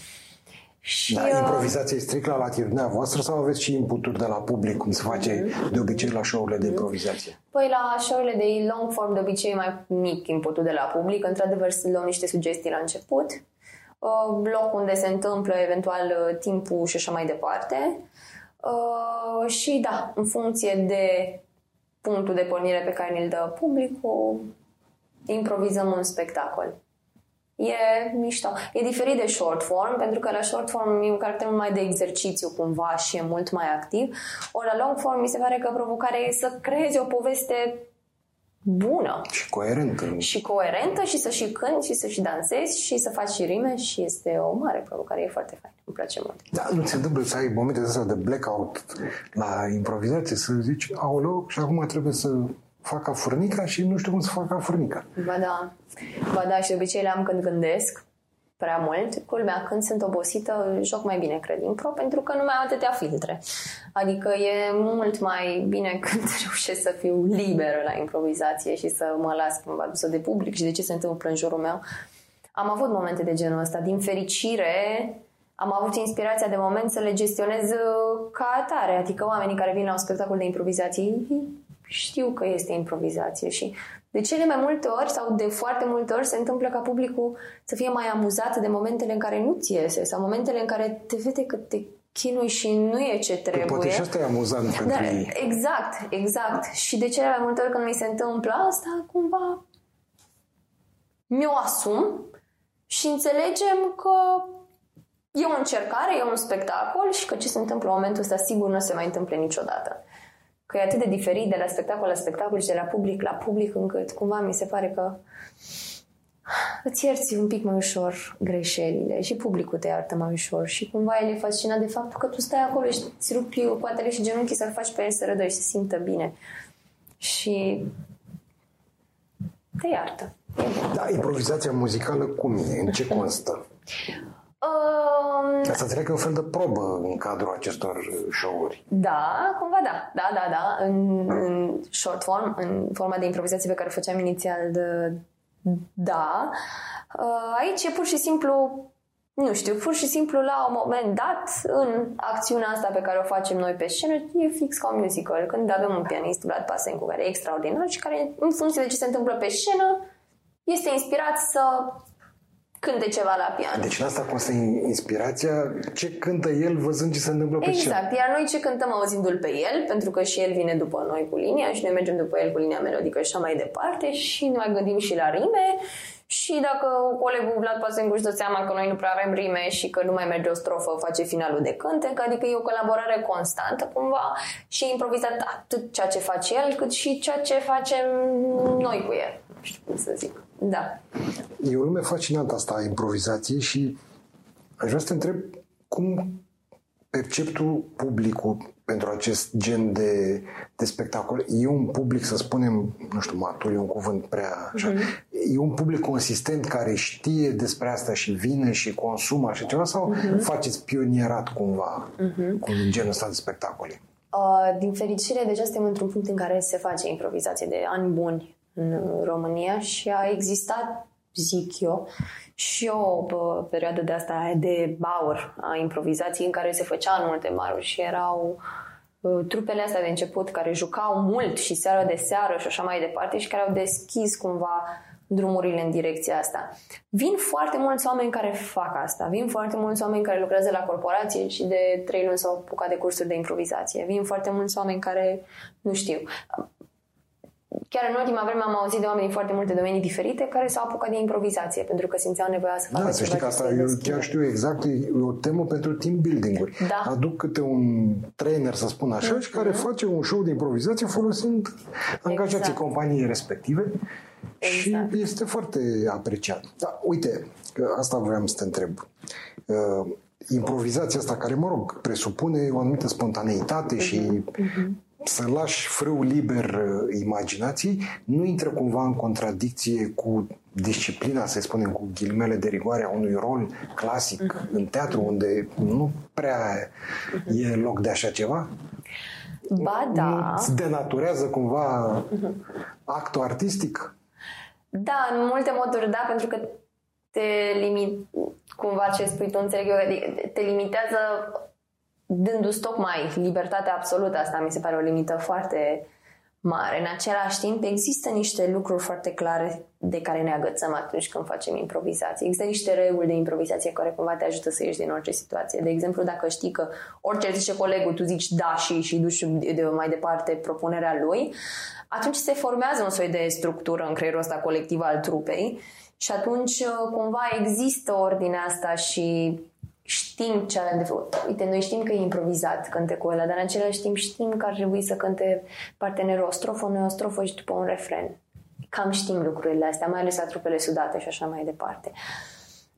Și, da, uh, improvizația e strict la latitudinea voastră sau aveți și inputuri de la public, cum se face mm-hmm. de obicei la show-urile de improvizație? Păi la show-urile de long form de obicei e mai mic inputul de la public. Într-adevăr, să luăm niște sugestii la început, uh, loc unde se întâmplă eventual uh, timpul și așa mai departe. Și da, în funcție de punctul de pornire pe care ne-l dă publicul, improvizăm un spectacol e mișto. E diferit de short form, pentru că la short form e un caracter mai de exercițiu cumva și e mult mai activ. Ori la long form mi se pare că provocarea e să creezi o poveste bună. Și coerentă. Și coerentă și să și cânti și să și dansezi și să faci și rime și este o mare provocare, e foarte fain, îmi place mult. Da, nu ți întâmplă să ai momente astea de blackout la improvizație, să zici, aoleu, și acum trebuie să fac ca furnica și nu știu cum să fac ca furnica. Ba da. Ba da, și de obicei le am când gândesc prea mult. Culmea, când sunt obosită, joc mai bine, cred, impro, pentru că nu mai am atâtea filtre. Adică e mult mai bine când reușesc să fiu liberă la improvizație și să mă las cumva dusă de public și de ce se întâmplă în jurul meu. Am avut momente de genul ăsta. Din fericire, am avut inspirația de moment să le gestionez uh, ca atare. Adică oamenii care vin la un spectacol de improvizație știu că este improvizație și de cele mai multe ori sau de foarte multe ori se întâmplă ca publicul să fie mai amuzat de momentele în care nu ți iese sau momentele în care te vede că te chinui și nu e ce păi trebuie. Poate și asta e amuzant pentru da, ei. Exact, exact. Și de cele mai multe ori când mi se întâmplă asta, cumva mi-o asum și înțelegem că e o încercare, e un spectacol și că ce se întâmplă în momentul ăsta sigur nu se mai întâmple niciodată că e atât de diferit de la spectacol la spectacol și de la public la public, încât cumva mi se pare că îți ierți un pic mai ușor greșelile și publicul te iartă mai ușor și cumva el e fascinat de faptul că tu stai acolo și îți rupi coatele și genunchii să-l faci pe el să râdă și să simtă bine. Și te iartă. Da, improvizația muzicală cum e? În ce constă? Um, Asta înțeleg că e un fel de probă în cadrul acestor show-uri. Da, cumva da. Da, da, da. În, în short form, în forma de improvizație pe care o făceam inițial, de, da. Uh, aici e pur și simplu nu știu, pur și simplu la un moment dat, în acțiunea asta pe care o facem noi pe scenă, e fix ca un musical. Când avem un pianist, Vlad Pasencu, care e extraordinar și care, în funcție de ce se întâmplă pe scenă, este inspirat să cânte ceva la pian. Deci în asta constă inspirația, ce cântă el văzând ce se întâmplă pe Exact, scenă. iar noi ce cântăm auzindu-l pe el, pentru că și el vine după noi cu linia și noi mergem după el cu linia melodică și așa mai departe și ne mai gândim și la rime și dacă colegul Vlad Pasencu își dă seama că noi nu prea avem rime și că nu mai merge o strofă, face finalul de cântec, adică e o colaborare constantă cumva și improvizat atât ceea ce face el, cât și ceea ce facem noi cu el. Nu știu cum să zic. Da. E o lume fascinantă asta a improvizației și aș vrea să te întreb cum percepi tu publicul pentru acest gen de, de spectacol? E un public, să spunem, nu știu, matur, e un cuvânt prea așa, uh-huh. e un public consistent care știe despre asta și vine și consumă așa ceva sau uh-huh. faceți pionierat cumva uh-huh. cu genul ăsta de spectacole? Uh, din fericire, deja suntem într-un punct în care se face improvizație de ani buni în România și a existat, zic eu, și o perioadă de asta de baur a improvizației în care se făcea în multe maruri și erau trupele astea de început care jucau mult și seara de seară și așa mai departe și care au deschis cumva drumurile în direcția asta. Vin foarte mulți oameni care fac asta. Vin foarte mulți oameni care lucrează la corporație și de trei luni s-au apucat de cursuri de improvizație. Vin foarte mulți oameni care, nu știu, Chiar în ultima vreme am auzit de oameni din foarte multe domenii diferite care s-au apucat de improvizație pentru că simțeau nevoia să facă Da, să știi că asta eu chiar știu exact, e o temă pentru team building-uri. Da. Aduc câte un trainer, să spun așa, mm-hmm. și care mhm. face un show de improvizație folosind angajații exact. companiei respective exact. și este foarte apreciat. Da, uite, că asta vreau să te întreb. Uh, improvizația asta care, mă rog, presupune o anumită spontaneitate mm-hmm. și mm-hmm să lași frâu liber uh, imaginației, nu intră cumva în contradicție cu disciplina, să spunem, cu ghilimele de rigoare a unui rol clasic uh-huh. în teatru, unde nu prea uh-huh. e loc de așa ceva? Ba da. îți denaturează cumva actul artistic? Da, în multe moduri da, pentru că te limit, cumva ce spui tu, înțeleg eu, adică te limitează dându-ți tocmai libertatea absolută. Asta mi se pare o limită foarte mare. În același timp, există niște lucruri foarte clare de care ne agățăm atunci când facem improvizație. Există niște reguli de improvizație care cumva te ajută să ieși din orice situație. De exemplu, dacă știi că orice zice colegul, tu zici da și și duci de mai departe propunerea lui, atunci se formează un soi de structură în creierul ăsta colectiv al trupei și atunci cumva există ordinea asta și știm ce avem de făcut. Uite, noi știm că e improvizat cântecul ăla, dar în același timp știm că ar trebui să cânte partenerul o strofă, noi o strofă și după un refren. Cam știm lucrurile astea, mai ales la trupele sudate și așa mai departe.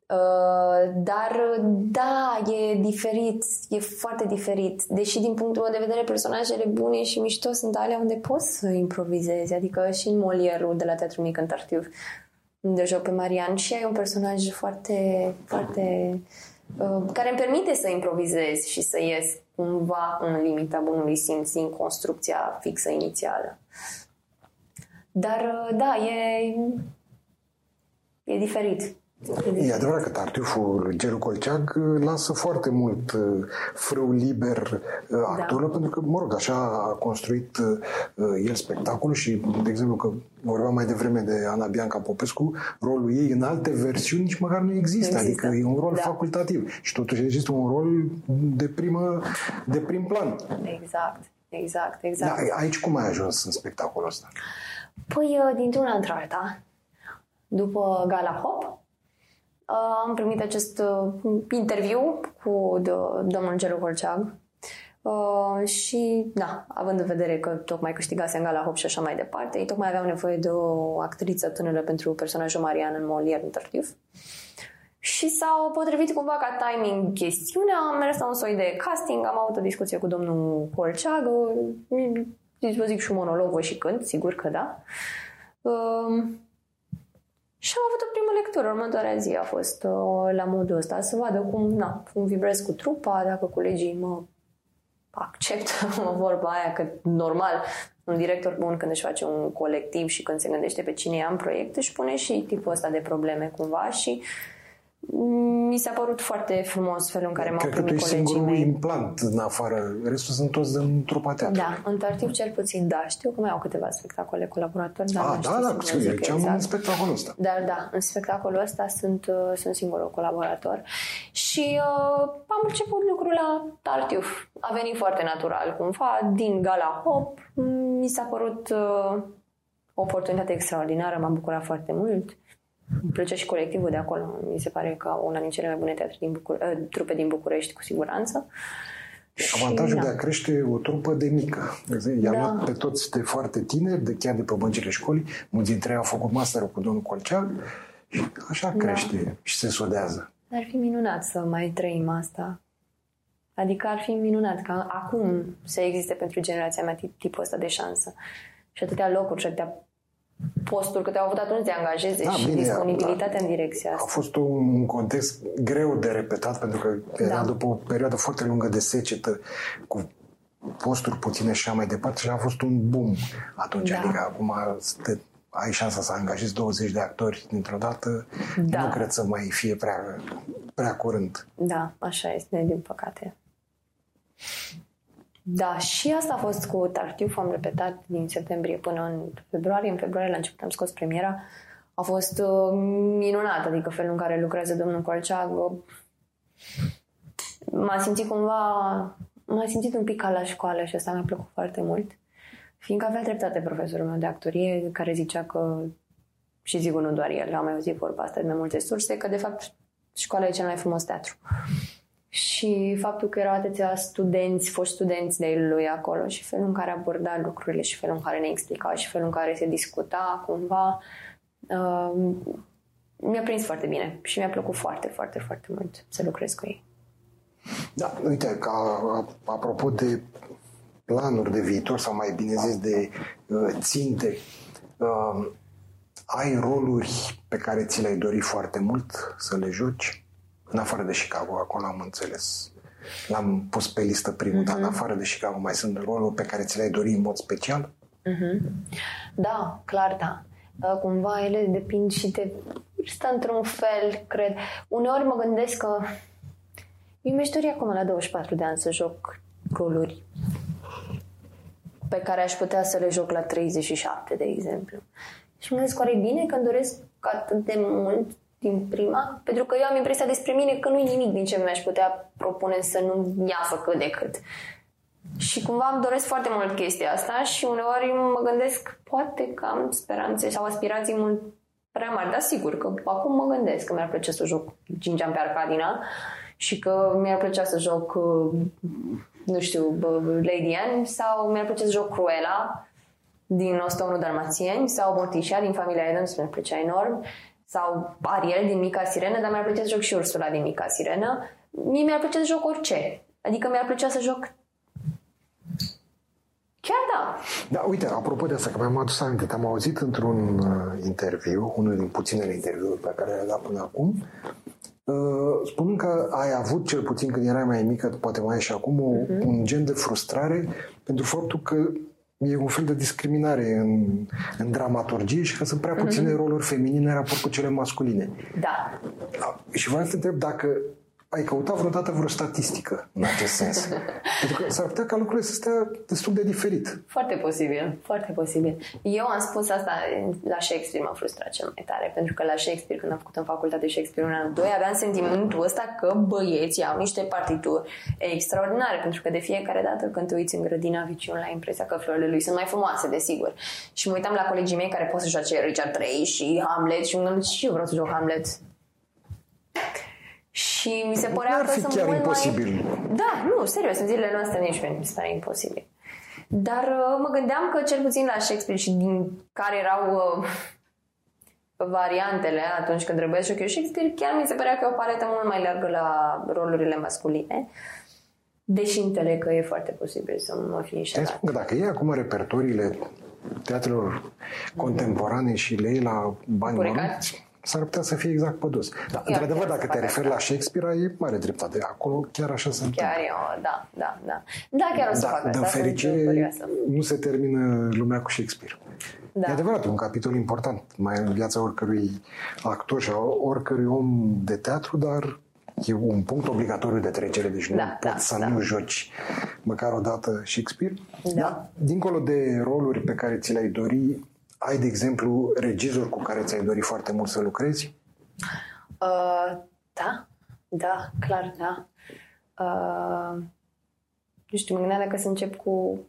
Uh, dar da, e diferit, e foarte diferit. Deși din punctul meu de vedere personajele bune și mișto sunt alea unde poți să improvizezi. Adică și în Molierul de la Teatru Mic în Tartiv, unde joc pe Marian și ai un personaj foarte, foarte Uh, care îmi permite să improvizez și să ies cumva în limita bunului simț din construcția fixă inițială. Dar uh, da, e, e diferit. E adevărat că tartuful lui Gelu Colceag uh, lasă foarte mult uh, frâu liber uh, da. actorilor, da. pentru că, mă rog, așa a construit el spectacolul și, de exemplu, că vorbeam mai devreme de Ana Bianca Popescu, rolul ei în alte versiuni nici măcar nu există, există. adică e un rol da. facultativ și totuși există un rol de, primă, de prim plan. Exact, exact, exact. Da, aici cum ai ajuns în spectacolul ăsta? Păi, dintr-una într-alta, după Gala Hop, Uh, am primit acest uh, interviu cu domnul Gelu Holceag uh, și, da, având în vedere că tocmai câștigase în Gala Hop și așa mai departe, ei tocmai aveau nevoie de o actriță tânără pentru personajul Marian în Molière în Tartuf. Și s-au potrivit cumva ca timing chestiunea, am mers la un soi de casting, am avut o discuție cu domnul Holceag, vă zic și un monolog, voi și când, sigur că da. Uh, și am avut o primă lectură, următoarea zi a fost uh, la modul ăsta, să vadă cum, na, cum vibrez cu trupa, dacă colegii mă acceptă vorba aia, că normal, un director bun când își face un colectiv și când se gândește pe cine ia în proiect, își pune și tipul ăsta de probleme cumva și uh, mi s-a părut foarte frumos felul în care m-au Cred primit că tu ești singurul mei. implant în afară. Restul sunt toți în trupa teatru. Da, în Tartiv cel puțin da. Știu că mai au câteva spectacole colaboratori. Dar ah, da, da, știu, eu ce am exact. în spectacolul ăsta. Dar da, în spectacolul ăsta sunt, uh, sunt singurul colaborator. Și uh, am început lucrul la Tartiv. A venit foarte natural, cumva, din Gala Hop. Mi s-a părut uh, o oportunitate extraordinară, m-am bucurat foarte mult. Îmi plăcea și colectivul de acolo. Mi se pare că una din cele mai bune teatre din Bucur- uh, trupe din București, cu siguranță. Avantajul și, de a crește o trupă de mică. I-am da. luat pe toți de foarte tineri, de chiar de pe băncile școlii. Mulți dintre ei au făcut masterul cu domnul Colceag și așa da. crește da. și se sodează. Ar fi minunat să mai trăim asta. Adică ar fi minunat ca acum să existe pentru generația mea tipul ăsta de șansă. Și atâtea locuri și atâtea postul, că te-au avut atunci de angajeze da, și bine, disponibilitatea da, în direcția asta. A fost un context greu de repetat pentru că era da. după o perioadă foarte lungă de secetă cu posturi puține și așa mai departe și a fost un boom atunci. Da. Adică acum te, ai șansa să angajezi 20 de actori dintr-o dată, da. nu cred să mai fie prea, prea curând. Da, așa este, din păcate. Da, și asta a fost cu Tartiuf, am repetat din septembrie până în februarie. În februarie la început am scos premiera. A fost uh, minunat, adică felul în care lucrează domnul Colceag. M-a simțit cumva, m-a simțit un pic ca la școală și asta mi-a plăcut foarte mult. Fiindcă avea dreptate profesorul meu de actorie, care zicea că, și zic nu doar el, am mai auzit vorba asta de mai multe surse, că de fapt școala e cel mai frumos teatru și faptul că erau atâția studenți, foști studenți de lui acolo și felul în care aborda lucrurile și felul în care ne explica și felul în care se discuta cumva uh, mi-a prins foarte bine și mi-a plăcut foarte, foarte, foarte mult să lucrez cu ei. Da, uite, ca apropo de planuri de viitor sau mai bine zis de uh, ținte, uh, ai roluri pe care ți le-ai dorit foarte mult să le joci? În afară de Chicago, acolo am înțeles. l-am pus pe listă primul, uh-huh. dar în afară de Chicago mai sunt roluri pe care ți le-ai dori în mod special? Uh-huh. Da, clar da. Cumva ele depind și de vârstă într-un fel, cred. Uneori mă gândesc că eu mi-aș dori acum la 24 de ani să joc roluri pe care aș putea să le joc la 37, de exemplu. Și mă gândesc, oare bine că îmi doresc atât de mult din prima? Pentru că eu am impresia despre mine că nu e nimic din ce mi-aș putea propune să nu iasă cât de cât. Și cumva îmi doresc foarte mult chestia asta și uneori mă gândesc, poate că am speranțe sau aspirații mult prea mari, dar sigur că acum mă gândesc că mi-ar plăcea să joc 5 ani pe Arcadina și că mi-ar plăcea să joc, nu știu, Lady Anne sau mi-ar plăcea să joc Cruella din 101 Dalmațieni sau Morticia din familia Adams, mi-ar plăcea enorm sau Ariel din Mica Sirenă, dar mi-ar plăcea să joc și Ursula din Mica Sirenă. Mie mi-ar plăcea să joc orice. Adică mi-ar plăcea să joc Chiar da. Da, uite, apropo de asta, că mi-am adus aminte, te-am auzit într-un uh, interviu, unul din puținele interviuri pe care le-am dat până acum, uh, spunând că ai avut, cel puțin când erai mai mică, poate mai ai și acum, o, uh-huh. un gen de frustrare pentru faptul că e un fel de discriminare în, în dramaturgie și că sunt prea puține uh-huh. roluri feminine în raport cu cele masculine. Da. da. Și vreau să te întreb dacă ai căutat vreodată vreo statistică în acest sens? Pentru că s-ar putea ca lucrurile să stea destul de diferit. Foarte posibil, foarte posibil. Eu am spus asta la Shakespeare m-a frustrat cel mai tare, pentru că la Shakespeare, când am făcut în facultate Shakespeare un an, doi, aveam sentimentul ăsta că băieții au niște partituri extraordinare, pentru că de fiecare dată când te uiți în grădina viciun la impresia că florile lui sunt mai frumoase, desigur. Și mă uitam la colegii mei care pot să joace Richard III și Hamlet și mă gândeam, și eu vreau să joc Hamlet și mi se părea N-ar că fi sunt chiar mult imposibil. mai... Da, nu, serios, în zilele noastre nici mi se pare imposibil. Dar uh, mă gândeam că cel puțin la Shakespeare și din care erau uh, variantele atunci când trebuia să eu Shakespeare, chiar mi se părea că e o paletă mult mai largă la rolurile masculine. Deși înțeleg că e foarte posibil să mă fi înșelat. spun că dacă e acum repertoriile teatrelor contemporane și le iei la bani mărunți, s-ar putea să fie exact pe dos. Dar, într-adevăr, dacă te referi la Shakespeare, ai mare dreptate. Acolo chiar așa se întâmplă. Chiar eu, da, da, da. Da, chiar o să da, fac asta. În fericire, nu se termină lumea cu Shakespeare. Da. E adevărat, un capitol important mai în viața oricărui actor și a oricărui om de teatru, dar e un punct obligatoriu de trecere, deci nu da, poți da, să da. nu joci măcar o dată Shakespeare. Da. da. Dincolo de roluri pe care ți le-ai dori, ai, de exemplu, regizor cu care ți-ai dori foarte mult să lucrezi? Uh, da, da, clar, da. Uh, nu știu, mă gândeam dacă să încep cu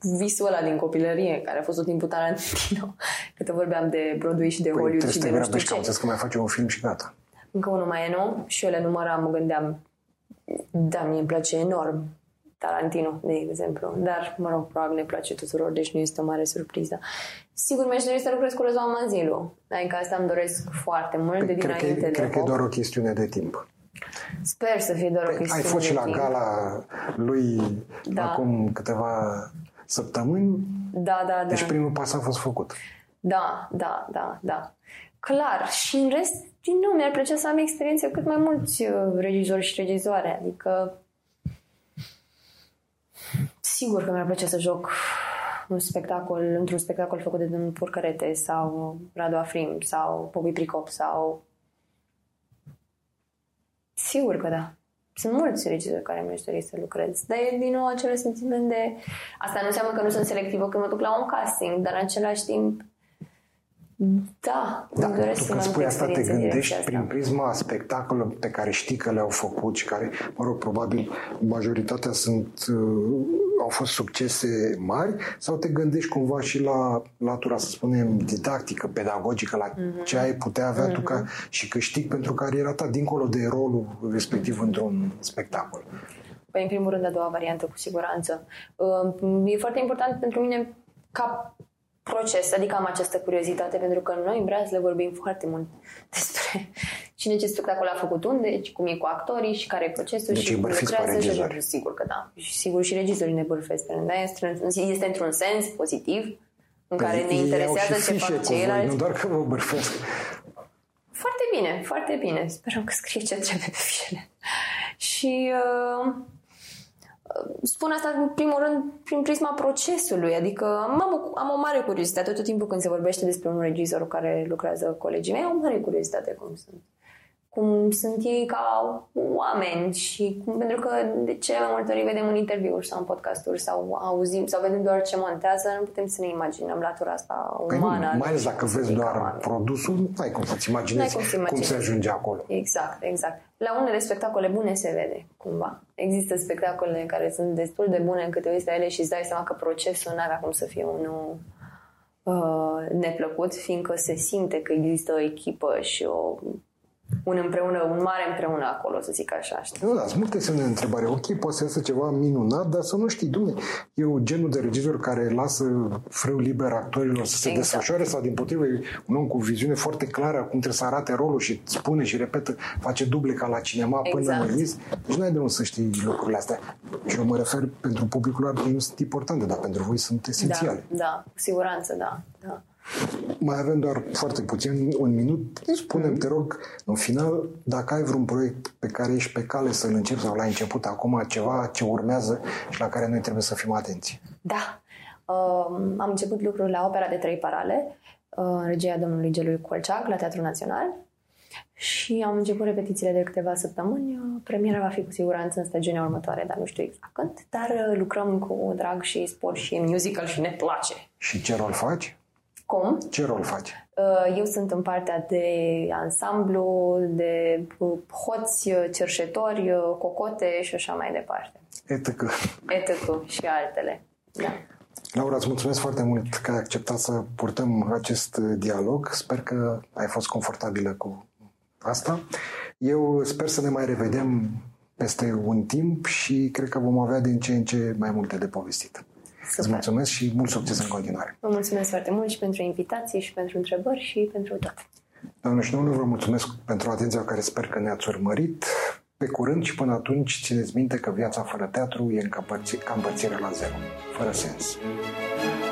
visul ăla din copilărie, care a fost tot timpul Tarantino. Câte vorbeam de Broadway și de păi, Hollywood și de nu știu ce. că mai face un film și gata. Încă unul mai e nou și eu le număram, mă gândeam, da, mie îmi place enorm Tarantino, de exemplu. Dar, mă rog, probabil ne place tuturor, deci nu este o mare surpriză. Sigur, mi-aș dori să lucrez cu Răzvan Manzilu. Adică asta îmi doresc foarte mult păi, de dinainte cred că, de Cred că e doar o chestiune de timp. Sper să fie doar păi, o chestiune Ai fost și la timp. gala lui da. acum câteva săptămâni. Da, da, da. Deci primul pas a fost făcut. Da, da, da, da. Clar. Și în rest, din nou, mi-ar plăcea să am experiențe cât mai mulți uh, regizori și regizoare. Adică Sigur că mi-ar plăcea să joc un spectacol, într-un spectacol făcut de domnul Purcărete sau Radu Afrim sau Bobby Pricop sau... Sigur că da. Sunt mulți regizori care mi-aș dori să lucrez. Dar e din nou acel sentiment de... Asta nu înseamnă că nu sunt selectivă când mă duc la un casting, dar în același timp da, da tu când spui asta te gândești asta. prin prisma spectacolelor pe care știi că le-au făcut și care, mă rog, probabil majoritatea sunt, uh, au fost succese mari sau te gândești cumva și la latura, să spunem, didactică, pedagogică, la mm-hmm. ce ai putea avea mm-hmm. tu ca mhm. și câștig pentru cariera ta, dincolo de rolul respectiv într-un spectacol? Păi, în primul rând, a doua variantă, cu siguranță. Uh, e foarte important pentru mine ca proces, adică am această curiozitate, pentru că noi în Braz le vorbim foarte mult despre cine ce spectacol a făcut unde, cum e cu actorii și care e procesul deci și cum lucrează și sigur că da. Și sigur și regizorii ne bârfesc. Da? Este, este într-un sens pozitiv în care păi ne interesează ce fac ceilalți. Nu doar că vă bârfesc. Foarte bine, foarte bine. Sperăm că scrie ce trebuie pe fișele. Și uh, spun asta în primul rând prin prisma procesului, adică am, am o mare curiozitate. Tot timpul când se vorbește despre un regizor care lucrează colegii mei, am o mare curiozitate cum sunt cum sunt ei ca oameni și cum, pentru că de cele mai multe ori vedem în interviuri sau în podcasturi sau auzim sau vedem doar ce montează, nu putem să ne imaginăm latura asta păi umană. Nu, mai ales dacă vezi doar oameni. produsul, nu ai cum să-ți imaginezi cum, să cum se ajunge acolo. Exact, exact. La unele spectacole bune se vede, cumva. Există spectacole care sunt destul de bune încât te uiți la ele și îți dai seama că procesul nu avea cum să fie unul uh, neplăcut, fiindcă se simte că există o echipă și o un împreună, un mare împreună acolo, să zic așa. Știi? Nu, da, sunt multe semne de întrebare. Ok, poate să iasă ceva minunat, dar să nu știi, dumne, e genul de regizor care lasă frâu liber actorilor să se exact. desfășoare sau din potrivă e un om cu viziune foarte clară cum trebuie să arate rolul și spune și repetă, face duble ca la cinema exact. până în vis. Deci nu ai de unde să știi lucrurile astea. Și eu mă refer pentru publicul larg, nu sunt importante, dar pentru voi sunt esențiale. Da, da, cu siguranță, da. da. Mai avem doar foarte puțin, un minut. Spunem, te rog, în final, dacă ai vreun proiect pe care ești pe cale să-l începi sau l-ai început acum, ceva ce urmează și la care noi trebuie să fim atenți. Da. Uh, am început lucrul la Opera de Trei Parale, uh, regia domnului Gelui Colceac, la Teatrul Național. Și am început repetițiile de câteva săptămâni. Premiera va fi cu siguranță în stagiunea următoare, dar nu știu exact când. Dar uh, lucrăm cu drag și spor și e musical și ne place. Și ce rol faci? Cum? Ce rol faci? Uh, eu sunt în partea de ansamblu, de uh, hoți, uh, cerșetori, cocote și așa mai departe. Etc. Etc. și altele. Da. Laura, îți mulțumesc foarte mult că ai acceptat să purtăm acest dialog. Sper că ai fost confortabilă cu asta. Eu sper să ne mai revedem peste un timp și cred că vom avea din ce în ce mai multe de povestit. Super. Îți mulțumesc și mult succes în continuare. Vă mulțumesc foarte mult și pentru invitații și pentru întrebări și pentru tot. Doamne și domnule, vă mulțumesc pentru atenția care sper că ne-ați urmărit. Pe curând și până atunci, țineți minte că viața fără teatru e ca împărțirea la zero, fără sens. thank you